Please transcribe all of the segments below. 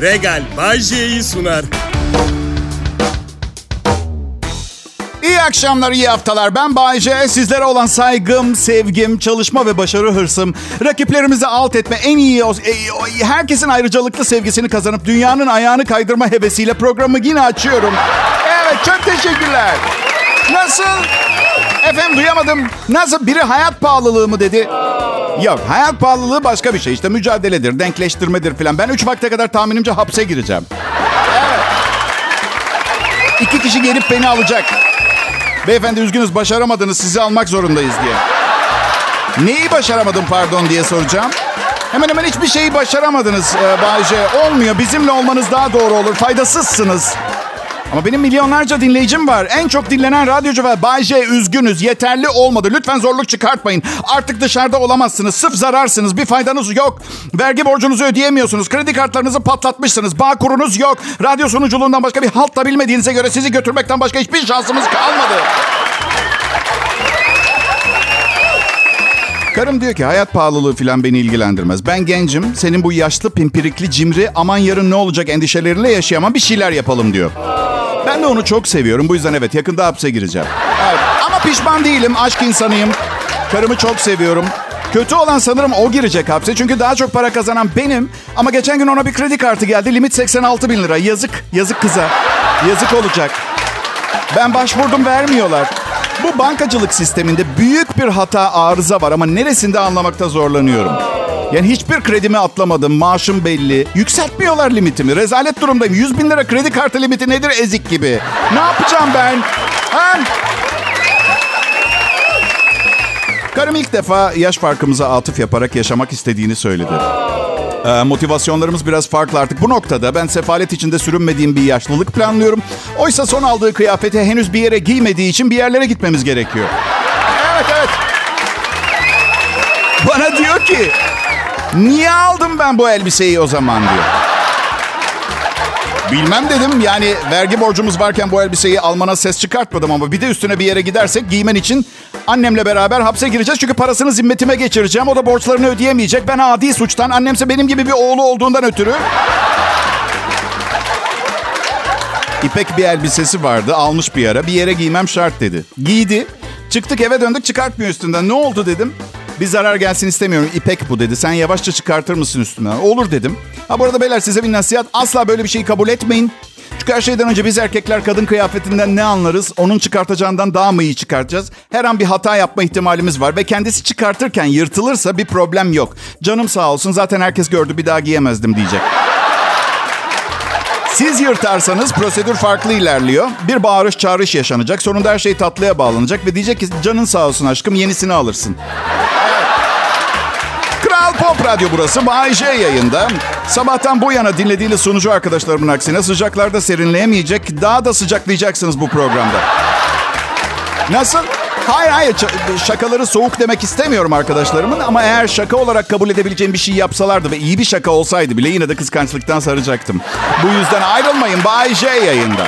Regal Bay J'yi sunar. İyi akşamlar, iyi haftalar. Ben Bayce. Sizlere olan saygım, sevgim, çalışma ve başarı hırsım, rakiplerimizi alt etme, en iyi, e, herkesin ayrıcalıklı sevgisini kazanıp dünyanın ayağını kaydırma hevesiyle programı yine açıyorum. Evet, çok teşekkürler. Nasıl? Efendim duyamadım. Nasıl? Biri hayat pahalılığı mı dedi? Yok, hayat pahalılığı başka bir şey. İşte mücadeledir, denkleştirmedir falan. Ben 3 vakte kadar tahminimce hapse gireceğim. Evet. İki kişi gelip beni alacak. Beyefendi üzgünüz başaramadınız sizi almak zorundayız diye. Neyi başaramadım pardon diye soracağım. Hemen hemen hiçbir şeyi başaramadınız e, Bayce. Olmuyor. Bizimle olmanız daha doğru olur. Faydasızsınız. Ama benim milyonlarca dinleyicim var. En çok dinlenen radyocu ve Bay J üzgünüz. Yeterli olmadı. Lütfen zorluk çıkartmayın. Artık dışarıda olamazsınız. Sıf zararsınız. Bir faydanız yok. Vergi borcunuzu ödeyemiyorsunuz. Kredi kartlarınızı patlatmışsınız. Bağ kurunuz yok. Radyo sunuculuğundan başka bir halt da bilmediğinize göre sizi götürmekten başka hiçbir şansımız kalmadı. Karım diyor ki hayat pahalılığı falan beni ilgilendirmez. Ben gencim. Senin bu yaşlı pimpirikli cimri aman yarın ne olacak endişeleriyle yaşayamam bir şeyler yapalım diyor. Ben de onu çok seviyorum. Bu yüzden evet yakında hapse gireceğim. Evet. Ama pişman değilim. Aşk insanıyım. Karımı çok seviyorum. Kötü olan sanırım o girecek hapse. Çünkü daha çok para kazanan benim. Ama geçen gün ona bir kredi kartı geldi. Limit 86 bin lira. Yazık. Yazık kıza. Yazık olacak. Ben başvurdum vermiyorlar. Bu bankacılık sisteminde büyük bir hata arıza var ama neresinde anlamakta zorlanıyorum. Yani hiçbir kredimi atlamadım. Maaşım belli. Yükseltmiyorlar limitimi. Rezalet durumdayım. 100 bin lira kredi kartı limiti nedir ezik gibi. Ne yapacağım ben? Ha? Karım ilk defa yaş farkımıza atıf yaparak yaşamak istediğini söyledi. Ee, motivasyonlarımız biraz farklı artık. Bu noktada ben sefalet içinde sürünmediğim bir yaşlılık planlıyorum. Oysa son aldığı kıyafeti henüz bir yere giymediği için bir yerlere gitmemiz gerekiyor. Evet evet. Bana diyor ki Niye aldım ben bu elbiseyi o zaman diyor. Bilmem dedim yani vergi borcumuz varken bu elbiseyi almana ses çıkartmadım ama bir de üstüne bir yere gidersek giymen için annemle beraber hapse gireceğiz. Çünkü parasını zimmetime geçireceğim. O da borçlarını ödeyemeyecek. Ben adi suçtan annemse benim gibi bir oğlu olduğundan ötürü. İpek bir elbisesi vardı almış bir ara bir yere giymem şart dedi. Giydi. Çıktık eve döndük çıkartmıyor üstünden. Ne oldu dedim. Bir zarar gelsin istemiyorum. İpek bu dedi. Sen yavaşça çıkartır mısın üstünden? Olur dedim. Ha bu arada beyler size bir nasihat. Asla böyle bir şeyi kabul etmeyin. Çünkü her şeyden önce biz erkekler kadın kıyafetinden ne anlarız? Onun çıkartacağından daha mı iyi çıkartacağız? Her an bir hata yapma ihtimalimiz var. Ve kendisi çıkartırken yırtılırsa bir problem yok. Canım sağ olsun zaten herkes gördü bir daha giyemezdim diyecek. Siz yırtarsanız prosedür farklı ilerliyor. Bir bağırış çağrış yaşanacak. Sonunda her şey tatlıya bağlanacak ve diyecek ki canın sağ olsun aşkım yenisini alırsın. Kral Pop Radyo burası. Bay J yayında. Sabahtan bu yana dinlediğiniz sunucu arkadaşlarımın aksine sıcaklarda serinleyemeyecek, daha da sıcaklayacaksınız bu programda. Nasıl? Hayır hayır şakaları soğuk demek istemiyorum arkadaşlarımın ama eğer şaka olarak kabul edebileceğim bir şey yapsalardı ve iyi bir şaka olsaydı bile yine de kıskançlıktan saracaktım. Bu yüzden ayrılmayın Bay J yayında.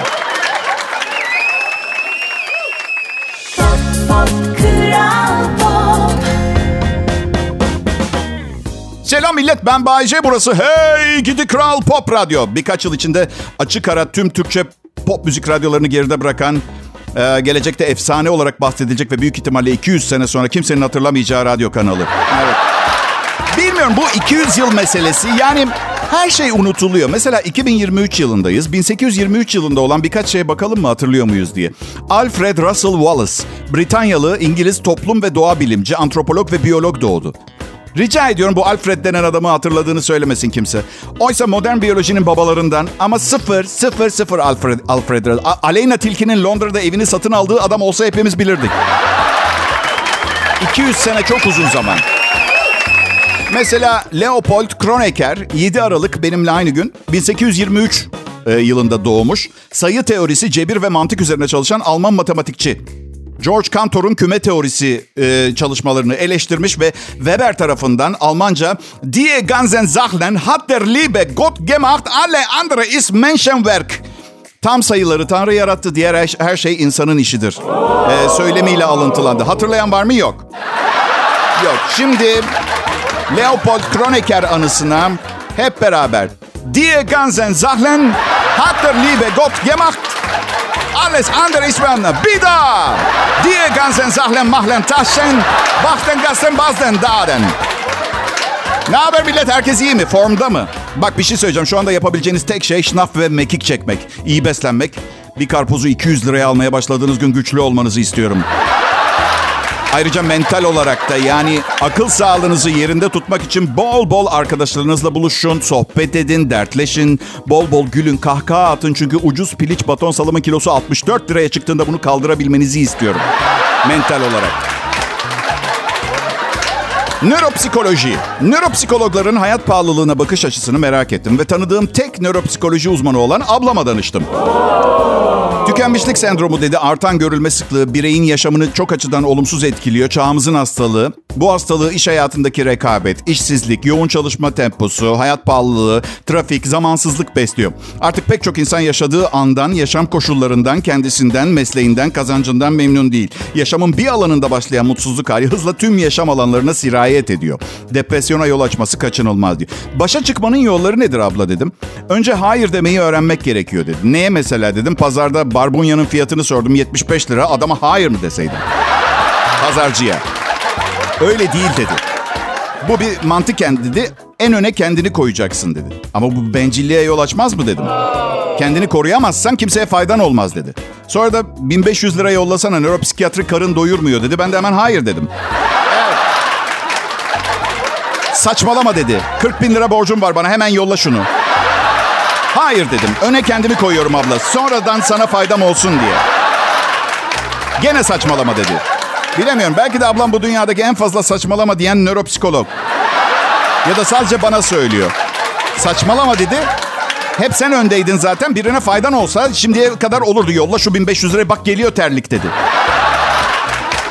Selam millet ben Bayece burası. Hey gidi kral pop radyo. Birkaç yıl içinde açık ara tüm Türkçe pop müzik radyolarını geride bırakan e, gelecekte efsane olarak bahsedilecek ve büyük ihtimalle 200 sene sonra kimsenin hatırlamayacağı radyo kanalı. Evet. Bilmiyorum bu 200 yıl meselesi yani her şey unutuluyor. Mesela 2023 yılındayız. 1823 yılında olan birkaç şeye bakalım mı hatırlıyor muyuz diye. Alfred Russel Wallace, Britanyalı İngiliz toplum ve doğa bilimci, antropolog ve biyolog doğdu. Rica ediyorum bu Alfred denen adamı hatırladığını söylemesin kimse. Oysa modern biyolojinin babalarından ama sıfır, sıfır, sıfır Alfred. Alfred. Aleyna Tilki'nin Londra'da evini satın aldığı adam olsa hepimiz bilirdik. 200 sene çok uzun zaman. Mesela Leopold Kronecker 7 Aralık benimle aynı gün 1823 e, yılında doğmuş. Sayı teorisi, cebir ve mantık üzerine çalışan Alman matematikçi. George Cantor'un küme teorisi e, çalışmalarını eleştirmiş ve Weber tarafından Almanca Die ganzen Sachen hat der Liebe Gott gemacht, alle andere ist Menschenwerk. Tam sayıları Tanrı yarattı, diğer her, her şey insanın işidir. Ee, söylemiyle alıntılandı. Hatırlayan var mı? Yok. Yok. Şimdi Leopold Kronecker anısına hep beraber Die ganzen Sachen hat der liebe Gott gemacht. Alles andere ist wenn wieder. Die ganzen Sachen machen Taschen, wachten gasten bazden daden. Ne haber millet? Herkes iyi mi? Formda mı? Bak bir şey söyleyeceğim. Şu anda yapabileceğiniz tek şey şnaf ve mekik çekmek. İyi beslenmek. Bir karpuzu 200 liraya almaya başladığınız gün güçlü olmanızı istiyorum. Ayrıca mental olarak da yani akıl sağlığınızı yerinde tutmak için bol bol arkadaşlarınızla buluşun, sohbet edin, dertleşin, bol bol gülün, kahkaha atın. Çünkü ucuz piliç baton salımın kilosu 64 liraya çıktığında bunu kaldırabilmenizi istiyorum. Mental olarak. Nöropsikoloji. Nöropsikologların hayat pahalılığına bakış açısını merak ettim ve tanıdığım tek nöropsikoloji uzmanı olan ablama danıştım. Tükenmişlik sendromu dedi. Artan görülme sıklığı bireyin yaşamını çok açıdan olumsuz etkiliyor. Çağımızın hastalığı. Bu hastalığı iş hayatındaki rekabet, işsizlik, yoğun çalışma temposu, hayat pahalılığı, trafik, zamansızlık besliyor. Artık pek çok insan yaşadığı andan, yaşam koşullarından, kendisinden, mesleğinden, kazancından memnun değil. Yaşamın bir alanında başlayan mutsuzluk hali hızla tüm yaşam alanlarına sirayet ediyor. Depresyona yol açması kaçınılmaz diyor. Başa çıkmanın yolları nedir abla dedim. Önce hayır demeyi öğrenmek gerekiyor dedi. Neye mesela dedim. Pazarda barbunyanın fiyatını sordum 75 lira. Adama hayır mı deseydim. Pazarcıya. Öyle değil dedi. Bu bir mantıken dedi. En öne kendini koyacaksın dedi. Ama bu bencilliğe yol açmaz mı dedim. Kendini koruyamazsan kimseye faydan olmaz dedi. Sonra da 1500 lira yollasana nöropsikiyatri karın doyurmuyor dedi. Ben de hemen hayır dedim. Saçmalama dedi. 40 bin lira borcum var bana hemen yolla şunu. Hayır dedim. Öne kendimi koyuyorum abla. Sonradan sana faydam olsun diye. Gene saçmalama dedi. Bilemiyorum. Belki de ablam bu dünyadaki en fazla saçmalama diyen nöropsikolog. Ya da sadece bana söylüyor. Saçmalama dedi. Hep sen öndeydin zaten. Birine faydan olsa şimdiye kadar olurdu. Yolla şu 1500 liraya bak geliyor terlik dedi.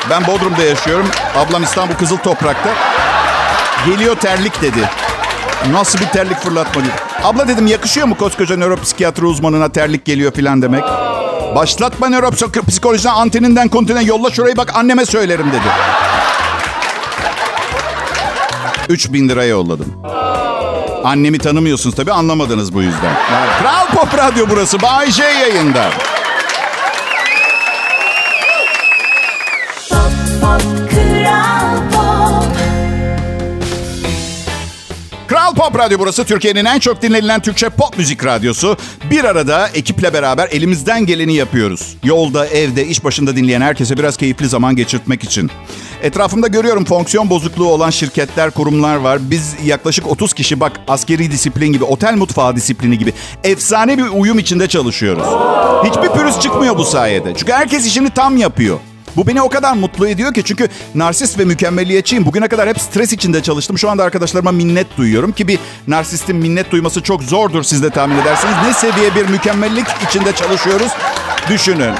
Ben Bodrum'da yaşıyorum. Ablam İstanbul Kızıl Toprak'ta. Geliyor terlik dedi. Nasıl bir terlik fırlatma diyor. Abla dedim yakışıyor mu koskoca nöropsikiyatri uzmanına terlik geliyor filan demek. Başlatma nöropsikolojiden anteninden kontine yolla şurayı bak anneme söylerim dedi. 3000 liraya yolladım. Annemi tanımıyorsunuz tabii anlamadınız bu yüzden. Kral Pop Radyo burası. Bay J yayında. Pop Radyo burası. Türkiye'nin en çok dinlenilen Türkçe pop müzik radyosu. Bir arada ekiple beraber elimizden geleni yapıyoruz. Yolda, evde, iş başında dinleyen herkese biraz keyifli zaman geçirtmek için. Etrafımda görüyorum fonksiyon bozukluğu olan şirketler, kurumlar var. Biz yaklaşık 30 kişi bak askeri disiplin gibi, otel mutfağı disiplini gibi efsane bir uyum içinde çalışıyoruz. Hiçbir pürüz çıkmıyor bu sayede. Çünkü herkes işini tam yapıyor. Bu beni o kadar mutlu ediyor ki çünkü narsist ve mükemmelliyetçiyim. Bugüne kadar hep stres içinde çalıştım. Şu anda arkadaşlarıma minnet duyuyorum ki bir narsistin minnet duyması çok zordur siz de tahmin edersiniz. Ne seviye bir mükemmellik içinde çalışıyoruz düşünün.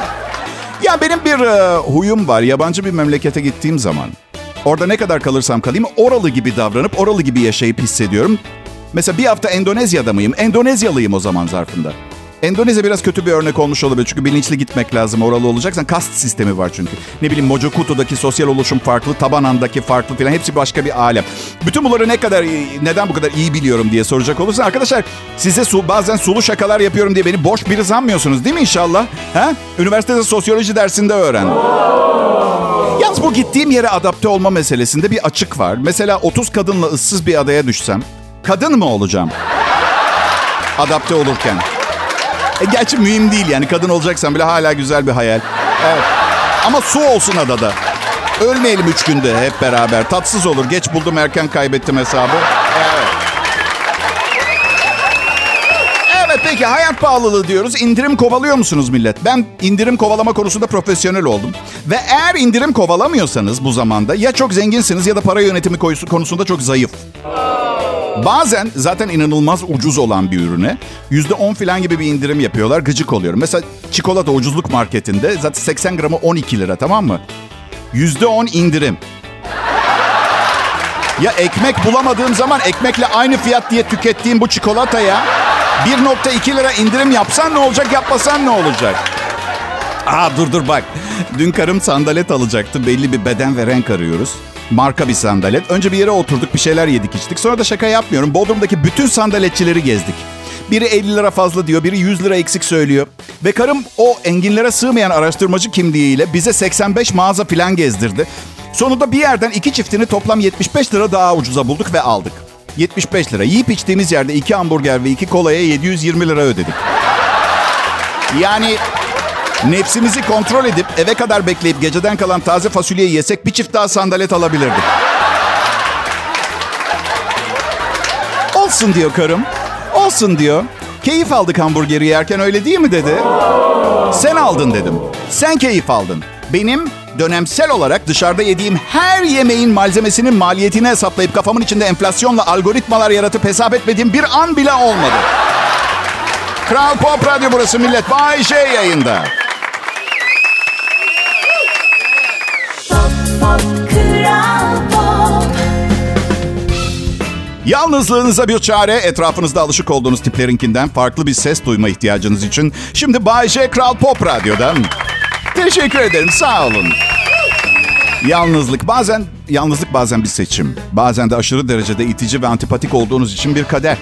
Ya benim bir e, huyum var. Yabancı bir memlekete gittiğim zaman orada ne kadar kalırsam kalayım oralı gibi davranıp oralı gibi yaşayıp hissediyorum. Mesela bir hafta Endonezya'da mıyım? Endonezyalıyım o zaman zarfında. Endonezya biraz kötü bir örnek olmuş olabilir. Çünkü bilinçli gitmek lazım oralı olacaksan. Kast sistemi var çünkü. Ne bileyim Mojokuto'daki sosyal oluşum farklı, Tabanan'daki farklı falan. Hepsi başka bir alem. Bütün bunları ne kadar, neden bu kadar iyi biliyorum diye soracak olursan. Arkadaşlar size su, bazen sulu şakalar yapıyorum diye beni boş biri sanmıyorsunuz değil mi inşallah? Ha? Üniversitede sosyoloji dersinde öğrendim. Yalnız bu gittiğim yere adapte olma meselesinde bir açık var. Mesela 30 kadınla ıssız bir adaya düşsem, kadın mı olacağım? Adapte olurken. E, gerçi mühim değil yani kadın olacaksan bile hala güzel bir hayal. Evet. Ama su olsun adada. Ölmeyelim üç günde hep beraber. Tatsız olur. Geç buldum erken kaybettim hesabı. Evet. Evet peki hayat pahalılığı diyoruz. İndirim kovalıyor musunuz millet? Ben indirim kovalama konusunda profesyonel oldum. Ve eğer indirim kovalamıyorsanız bu zamanda ya çok zenginsiniz ya da para yönetimi konusunda çok zayıf. Bazen zaten inanılmaz ucuz olan bir ürüne %10 falan gibi bir indirim yapıyorlar. Gıcık oluyorum. Mesela çikolata ucuzluk marketinde zaten 80 gramı 12 lira tamam mı? %10 indirim. Ya ekmek bulamadığım zaman ekmekle aynı fiyat diye tükettiğim bu çikolataya 1.2 lira indirim yapsan ne olacak yapmasan ne olacak? Aa dur dur bak. Dün karım sandalet alacaktı. Belli bir beden ve renk arıyoruz. Marka bir sandalet. Önce bir yere oturduk bir şeyler yedik içtik. Sonra da şaka yapmıyorum. Bodrum'daki bütün sandaletçileri gezdik. Biri 50 lira fazla diyor, biri 100 lira eksik söylüyor. Ve karım o enginlere sığmayan araştırmacı kimliğiyle bize 85 mağaza filan gezdirdi. Sonunda bir yerden iki çiftini toplam 75 lira daha ucuza bulduk ve aldık. 75 lira. Yiyip içtiğimiz yerde iki hamburger ve iki kolaya 720 lira ödedik. Yani nefsimizi kontrol edip eve kadar bekleyip geceden kalan taze fasulyeyi yesek bir çift daha sandalet alabilirdik. Olsun diyor karım. Olsun diyor. Keyif aldık hamburgeri yerken öyle değil mi dedi. Sen aldın dedim. Sen keyif aldın. Benim dönemsel olarak dışarıda yediğim her yemeğin malzemesinin maliyetini hesaplayıp kafamın içinde enflasyonla algoritmalar yaratıp hesap etmediğim bir an bile olmadı. Kral Pop Radyo burası millet. Bay J yayında. Yalnızlığınıza bir çare, etrafınızda alışık olduğunuz tiplerinkinden farklı bir ses duyma ihtiyacınız için. Şimdi Bay J Kral Pop Radyo'dan. Teşekkür ederim, sağ olun. Yalnızlık bazen, yalnızlık bazen bir seçim. Bazen de aşırı derecede itici ve antipatik olduğunuz için bir kader.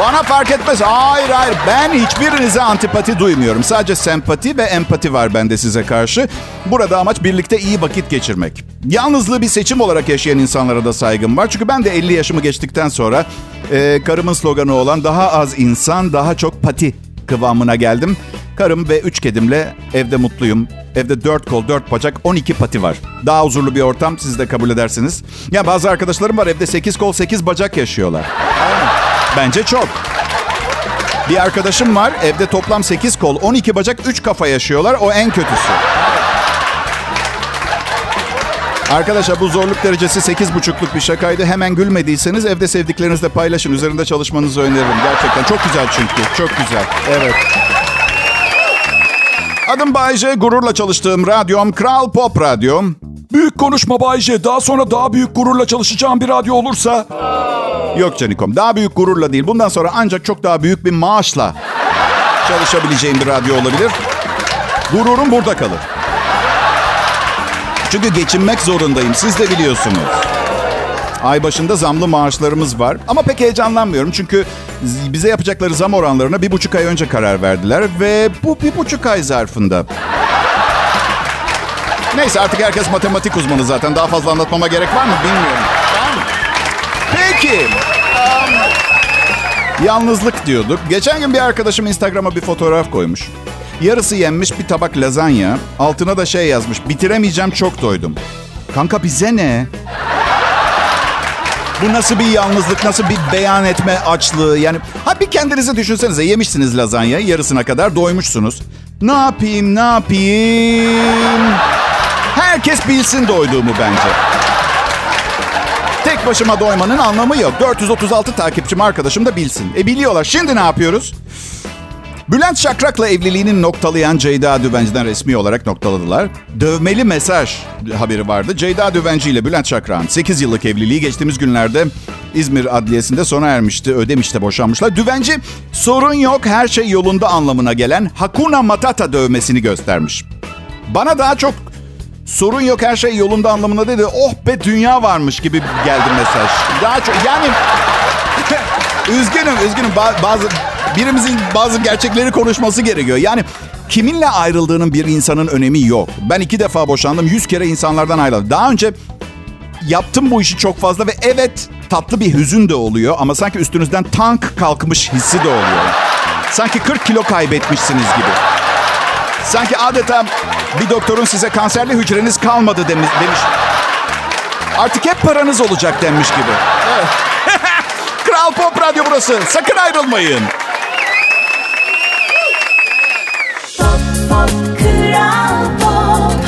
Bana fark etmez. Hayır hayır. Ben hiçbirinize antipati duymuyorum. Sadece sempati ve empati var bende size karşı. Burada amaç birlikte iyi vakit geçirmek. Yalnızlığı bir seçim olarak yaşayan insanlara da saygım var. Çünkü ben de 50 yaşımı geçtikten sonra e, karımın sloganı olan daha az insan, daha çok pati kıvamına geldim. Karım ve üç kedimle evde mutluyum. Evde dört kol, dört bacak, 12 pati var. Daha huzurlu bir ortam siz de kabul edersiniz. Ya bazı arkadaşlarım var evde 8 kol, 8 bacak yaşıyorlar. Bence çok. Bir arkadaşım var evde toplam 8 kol, 12 bacak, 3 kafa yaşıyorlar. O en kötüsü. Arkadaşlar bu zorluk derecesi 8,5'luk bir şakaydı. Hemen gülmediyseniz evde sevdiklerinizle paylaşın. Üzerinde çalışmanızı öneririm. Gerçekten çok güzel çünkü. Çok güzel. Evet. Adım Bayce. Gururla çalıştığım radyom Kral Pop Radyo. Büyük konuşma Bayce. Daha sonra daha büyük gururla çalışacağım bir radyo olursa... Yok Canikom. Daha büyük gururla değil. Bundan sonra ancak çok daha büyük bir maaşla çalışabileceğim bir radyo olabilir. Gururum burada kalır. Çünkü geçinmek zorundayım. Siz de biliyorsunuz. Ay başında zamlı maaşlarımız var. Ama pek heyecanlanmıyorum. Çünkü bize yapacakları zam oranlarına bir buçuk ay önce karar verdiler. Ve bu bir buçuk ay zarfında. Neyse artık herkes matematik uzmanı zaten. Daha fazla anlatmama gerek var mı bilmiyorum. Peki. yalnızlık diyorduk. Geçen gün bir arkadaşım Instagram'a bir fotoğraf koymuş. Yarısı yenmiş bir tabak lazanya. Altına da şey yazmış. Bitiremeyeceğim çok doydum. Kanka bize ne? Bu nasıl bir yalnızlık, nasıl bir beyan etme açlığı? Yani ha bir kendinizi düşünsenize. Yemişsiniz lazanyayı yarısına kadar doymuşsunuz. Ne yapayım, ne yapayım? Herkes bilsin doyduğumu bence. Tek başıma doymanın anlamı yok. 436 takipçim arkadaşım da bilsin. E biliyorlar. Şimdi ne yapıyoruz? Bülent Şakrak'la evliliğini noktalayan Ceyda Düvenci'den resmi olarak noktaladılar. Dövmeli mesaj haberi vardı. Ceyda Düvenci ile Bülent Şakrak'ın 8 yıllık evliliği geçtiğimiz günlerde İzmir Adliyesi'nde sona ermişti. Ödemiş'te boşanmışlar. Düvenci sorun yok her şey yolunda anlamına gelen Hakuna Matata dövmesini göstermiş. Bana daha çok sorun yok her şey yolunda anlamına dedi. Oh be dünya varmış gibi geldi mesaj. Daha çok yani üzgünüm üzgünüm Ba- bazı birimizin bazı gerçekleri konuşması gerekiyor. Yani kiminle ayrıldığının bir insanın önemi yok. Ben iki defa boşandım. Yüz kere insanlardan ayrıldım. Daha önce yaptım bu işi çok fazla ve evet tatlı bir hüzün de oluyor ama sanki üstünüzden tank kalkmış hissi de oluyor. Sanki 40 kilo kaybetmişsiniz gibi. Sanki adeta bir doktorun size kanserli hücreniz kalmadı demiş. demiş. Artık hep paranız olacak denmiş gibi. Evet. Kral Pop Radyo burası. Sakın ayrılmayın. Pop pop kral pop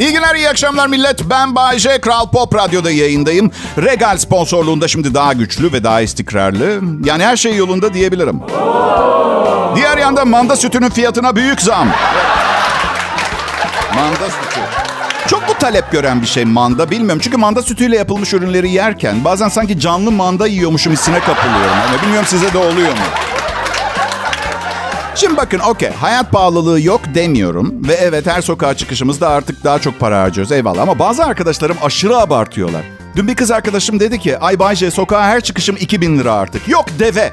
İyi günler, iyi akşamlar millet. Ben Bayece, Kral Pop Radyo'da yayındayım. Regal sponsorluğunda şimdi daha güçlü ve daha istikrarlı. Yani her şey yolunda diyebilirim. Diğer yanda manda sütünün fiyatına büyük zam. Manda sütü. Çok mu talep gören bir şey manda bilmiyorum. Çünkü manda sütüyle yapılmış ürünleri yerken bazen sanki canlı manda yiyormuşum hissine kapılıyorum. Ama bilmiyorum size de oluyor mu? Şimdi bakın okey hayat pahalılığı yok demiyorum. Ve evet her sokağa çıkışımızda artık daha çok para harcıyoruz eyvallah. Ama bazı arkadaşlarım aşırı abartıyorlar. Dün bir kız arkadaşım dedi ki ay Bayce sokağa her çıkışım 2000 lira artık. Yok deve.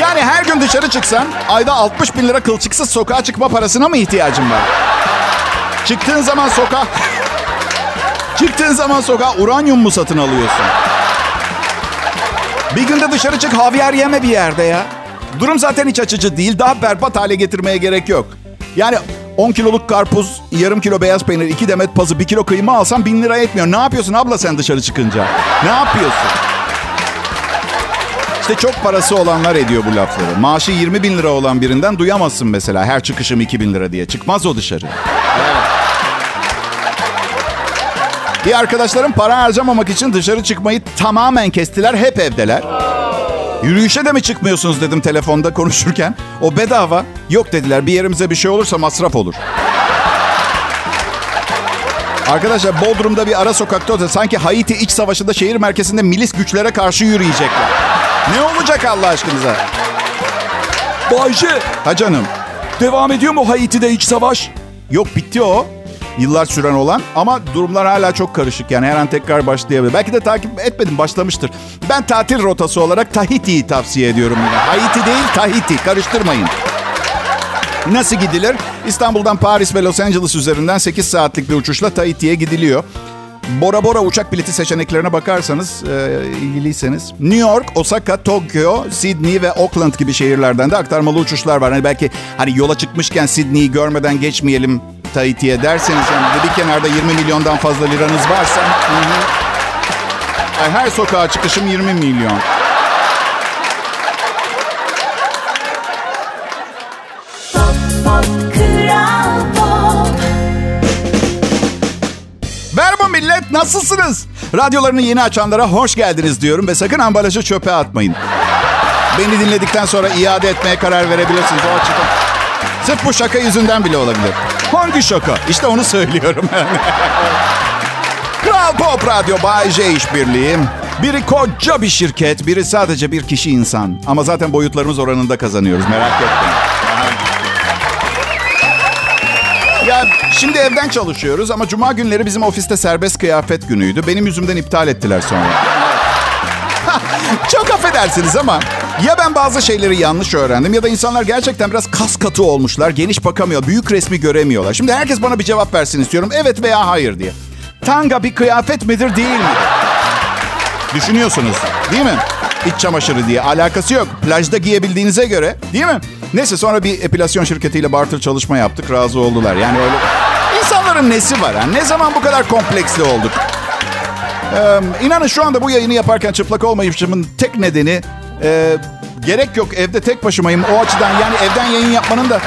Yani her gün dışarı çıksan ayda 60 bin lira kılçıksız sokağa çıkma parasına mı ihtiyacın var? Çıktığın zaman sokağa... Çıktığın zaman sokağa uranyum mu satın alıyorsun? Bir günde dışarı çık havyar yeme bir yerde ya. Durum zaten hiç açıcı değil. Daha berbat hale getirmeye gerek yok. Yani 10 kiloluk karpuz, yarım kilo beyaz peynir, 2 demet pazı, 1 kilo kıyma alsan 1000 lira etmiyor. Ne yapıyorsun abla sen dışarı çıkınca? Ne yapıyorsun? İşte çok parası olanlar ediyor bu lafları. Maaşı 20 bin lira olan birinden duyamazsın mesela. Her çıkışım 2 bin lira diye. Çıkmaz o dışarı. Bir arkadaşlarım para harcamamak için dışarı çıkmayı tamamen kestiler. Hep evdeler. Yürüyüşe de mi çıkmıyorsunuz dedim telefonda konuşurken. O bedava. Yok dediler bir yerimize bir şey olursa masraf olur. Arkadaşlar Bodrum'da bir ara sokakta oturuyor. Sanki Haiti iç savaşında şehir merkezinde milis güçlere karşı yürüyecekler. Ne olacak Allah aşkınıza? Bayce Ha canım. devam ediyor mu Haiti'de iç savaş? Yok bitti o. Yıllar süren olan ama durumlar hala çok karışık. Yani her an tekrar başlayabilir. Belki de takip etmedim başlamıştır. Ben tatil rotası olarak Tahiti'yi tavsiye ediyorum. Haiti değil Tahiti karıştırmayın. Nasıl gidilir? İstanbul'dan Paris ve Los Angeles üzerinden 8 saatlik bir uçuşla Tahiti'ye gidiliyor. Bora Bora uçak bileti seçeneklerine bakarsanız e, ilgiliyseniz New York, Osaka, Tokyo, Sydney ve Auckland gibi şehirlerden de aktarmalı uçuşlar var. Hani belki hani yola çıkmışken Sydney'i görmeden geçmeyelim Tahiti'ye derseniz yani bir kenarda 20 milyondan fazla liranız varsa hı hı. Her sokağa çıkışım 20 milyon. Nasılsınız? Radyolarını yeni açanlara hoş geldiniz diyorum ve sakın ambalajı çöpe atmayın. Beni dinledikten sonra iade etmeye karar verebilirsiniz o açıdan. Sırf bu şaka yüzünden bile olabilir. Hangi şaka? İşte onu söylüyorum. Kral Pop Radyo Bay J işbirliği. Biri koca bir şirket, biri sadece bir kişi insan. Ama zaten boyutlarımız oranında kazanıyoruz merak etmeyin. Ya şimdi evden çalışıyoruz ama cuma günleri bizim ofiste serbest kıyafet günüydü. Benim yüzümden iptal ettiler sonra. Çok affedersiniz ama ya ben bazı şeyleri yanlış öğrendim ya da insanlar gerçekten biraz kas katı olmuşlar. Geniş bakamıyor, büyük resmi göremiyorlar. Şimdi herkes bana bir cevap versin istiyorum. Evet veya hayır diye. Tanga bir kıyafet midir değil midir? Düşünüyorsunuz değil mi? İç çamaşırı diye alakası yok. Plajda giyebildiğinize göre değil mi? Neyse sonra bir epilasyon şirketiyle barter çalışma yaptık. Razı oldular. Yani öyle... İnsanların nesi var? ha? Ne zaman bu kadar kompleksli olduk? Ee, inanın şu anda bu yayını yaparken çıplak olmayışımın tek nedeni... e, gerek yok evde tek başımayım. O açıdan yani evden yayın yapmanın da...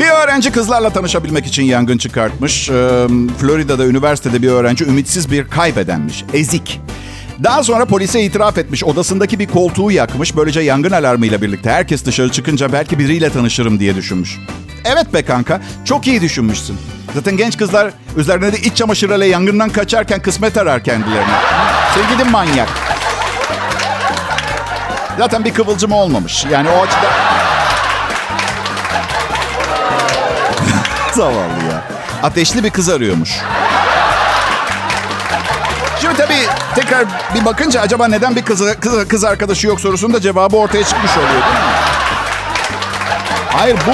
Bir öğrenci kızlarla tanışabilmek için yangın çıkartmış. Ee, Florida'da üniversitede bir öğrenci ümitsiz bir kaybedenmiş. Ezik. Daha sonra polise itiraf etmiş. Odasındaki bir koltuğu yakmış. Böylece yangın alarmıyla birlikte herkes dışarı çıkınca belki biriyle tanışırım diye düşünmüş. Evet be kanka. Çok iyi düşünmüşsün. Zaten genç kızlar üzerine de iç çamaşırıyla yangından kaçarken kısmet arar kendilerine. Sen gidin manyak. Zaten bir kıvılcım olmamış. Yani o açıdan... Zavallı ya. Ateşli bir kız arıyormuş. Şimdi tabii tekrar bir bakınca acaba neden bir kız, kız, kız arkadaşı yok sorusunun da cevabı ortaya çıkmış oluyor değil mi? Hayır bu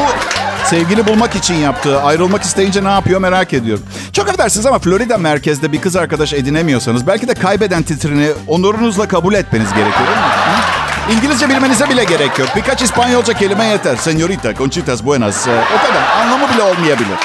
sevgili bulmak için yaptığı, ayrılmak isteyince ne yapıyor merak ediyorum. Çok affedersiniz ama Florida merkezde bir kız arkadaş edinemiyorsanız belki de kaybeden titrini onurunuzla kabul etmeniz gerekiyor değil mi? Hı? İngilizce bilmenize bile gerek yok. Birkaç İspanyolca kelime yeter. Señorita, conchitas buenas. Ee, O kadar. Anlamı bile olmayabilir.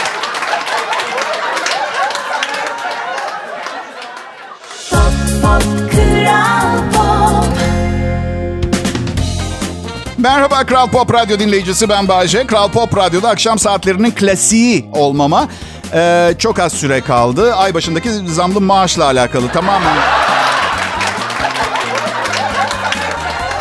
Merhaba Kral Pop Radyo dinleyicisi ben Bayece. Kral Pop Radyo'da akşam saatlerinin klasiği olmama e, çok az süre kaldı. Ay başındaki zamlı maaşla alakalı tamamen.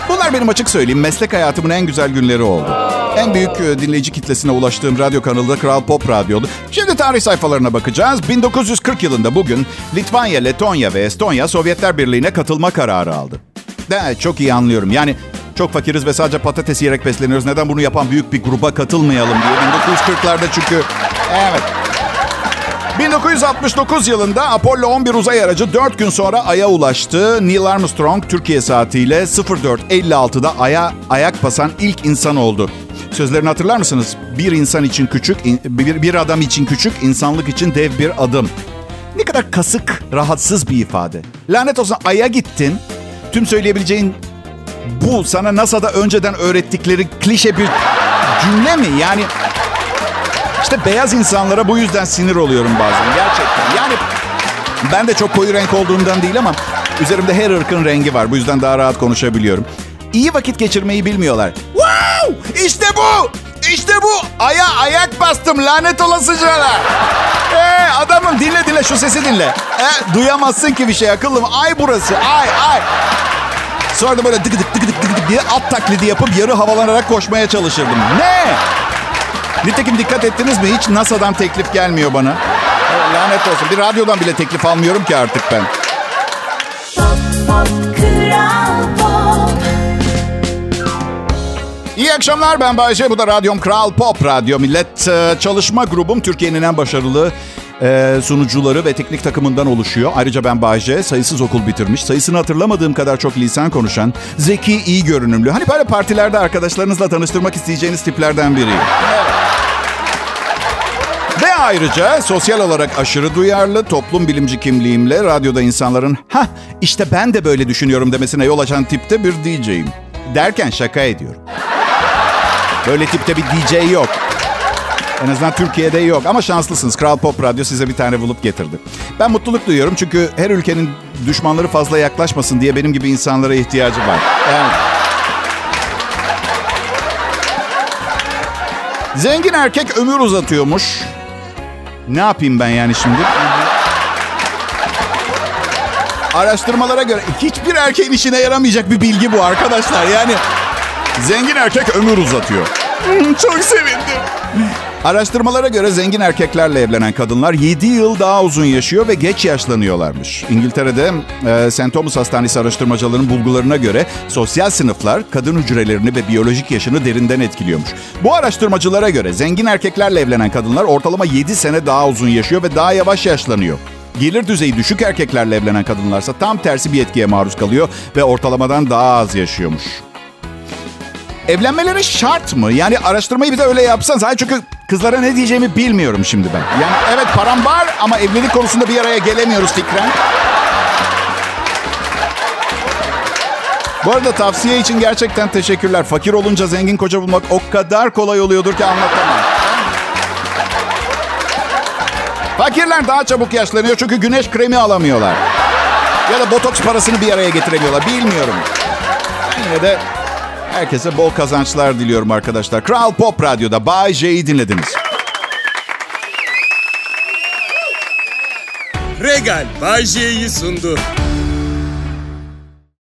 Bunlar benim açık söyleyeyim meslek hayatımın en güzel günleri oldu. En büyük e, dinleyici kitlesine ulaştığım radyo kanalı da Kral Pop Radyo'du. Şimdi tarih sayfalarına bakacağız. 1940 yılında bugün Litvanya, Letonya ve Estonya Sovyetler Birliği'ne katılma kararı aldı. De, çok iyi anlıyorum. Yani çok fakiriz ve sadece patates yiyerek besleniyoruz. Neden bunu yapan büyük bir gruba katılmayalım diye. 1940'larda çünkü... Evet. 1969 yılında Apollo 11 uzay aracı 4 gün sonra Ay'a ulaştı. Neil Armstrong Türkiye saatiyle 04.56'da Ay'a ayak basan ilk insan oldu. Sözlerini hatırlar mısınız? Bir insan için küçük, bir, bir adam için küçük, insanlık için dev bir adım. Ne kadar kasık, rahatsız bir ifade. Lanet olsun Ay'a gittin. Tüm söyleyebileceğin bu sana NASA'da önceden öğrettikleri klişe bir cümle mi? Yani işte beyaz insanlara bu yüzden sinir oluyorum bazen gerçekten. Yani ben de çok koyu renk olduğumdan değil ama üzerimde her ırkın rengi var. Bu yüzden daha rahat konuşabiliyorum. İyi vakit geçirmeyi bilmiyorlar. Wow! İşte bu! İşte bu! Aya ayak bastım lanet olasıcalar. Ee, adamım dinle dinle şu sesi dinle. Ee, duyamazsın ki bir şey akıllım. Ay burası ay ay. Sonra da böyle dık dık dık dık dık diye at taklidi yapıp yarı havalanarak koşmaya çalışırdım. Ne? Nitekim dikkat ettiniz mi? Hiç NASA'dan teklif gelmiyor bana. E, Lanet olsun. Bir radyodan bile teklif almıyorum ki artık ben. Pop Pop Kral Pop İyi akşamlar ben Bayece. Bu da Radyom Kral Pop Radyo Millet. Ee, Çalışma grubum Türkiye'nin en başarılı e, sunucuları ve teknik takımından oluşuyor. Ayrıca ben Bayece sayısız okul bitirmiş. Sayısını hatırlamadığım kadar çok lisan konuşan, zeki, iyi görünümlü. Hani böyle partilerde arkadaşlarınızla tanıştırmak isteyeceğiniz tiplerden biriyim. Ve ayrıca sosyal olarak aşırı duyarlı, toplum bilimci kimliğimle radyoda insanların ha işte ben de böyle düşünüyorum demesine yol açan tipte bir DJ'yim. Derken şaka ediyorum. Böyle tipte bir DJ yok. En azından Türkiye'de yok ama şanslısınız. Kral Pop Radyo size bir tane bulup getirdi. Ben mutluluk duyuyorum çünkü her ülkenin düşmanları fazla yaklaşmasın diye benim gibi insanlara ihtiyacı var. Yani... Zengin erkek ömür uzatıyormuş. Ne yapayım ben yani şimdi? Araştırmalara göre hiçbir erkeğin işine yaramayacak bir bilgi bu arkadaşlar. Yani zengin erkek ömür uzatıyor. Hmm, Çok sevindim. Araştırmalara göre zengin erkeklerle evlenen kadınlar 7 yıl daha uzun yaşıyor ve geç yaşlanıyorlarmış. İngiltere'de e, St. Thomas Hastanesi araştırmacılarının bulgularına göre sosyal sınıflar kadın hücrelerini ve biyolojik yaşını derinden etkiliyormuş. Bu araştırmacılara göre zengin erkeklerle evlenen kadınlar ortalama 7 sene daha uzun yaşıyor ve daha yavaş yaşlanıyor. Gelir düzeyi düşük erkeklerle evlenen kadınlarsa tam tersi bir etkiye maruz kalıyor ve ortalamadan daha az yaşıyormuş. Evlenmeleri şart mı? Yani araştırmayı bir de öyle yapsanız. Hayır çünkü kızlara ne diyeceğimi bilmiyorum şimdi ben. Yani evet param var ama evlilik konusunda bir araya gelemiyoruz fikren. Bu arada tavsiye için gerçekten teşekkürler. Fakir olunca zengin koca bulmak o kadar kolay oluyordur ki anlatamam. Fakirler daha çabuk yaşlanıyor çünkü güneş kremi alamıyorlar. Ya da botoks parasını bir araya getiremiyorlar. Bilmiyorum. Yine de herkese bol kazançlar diliyorum arkadaşlar. Kral Pop Radyo'da Bay J'yi dinlediniz. Regal Bay J'yi sundu.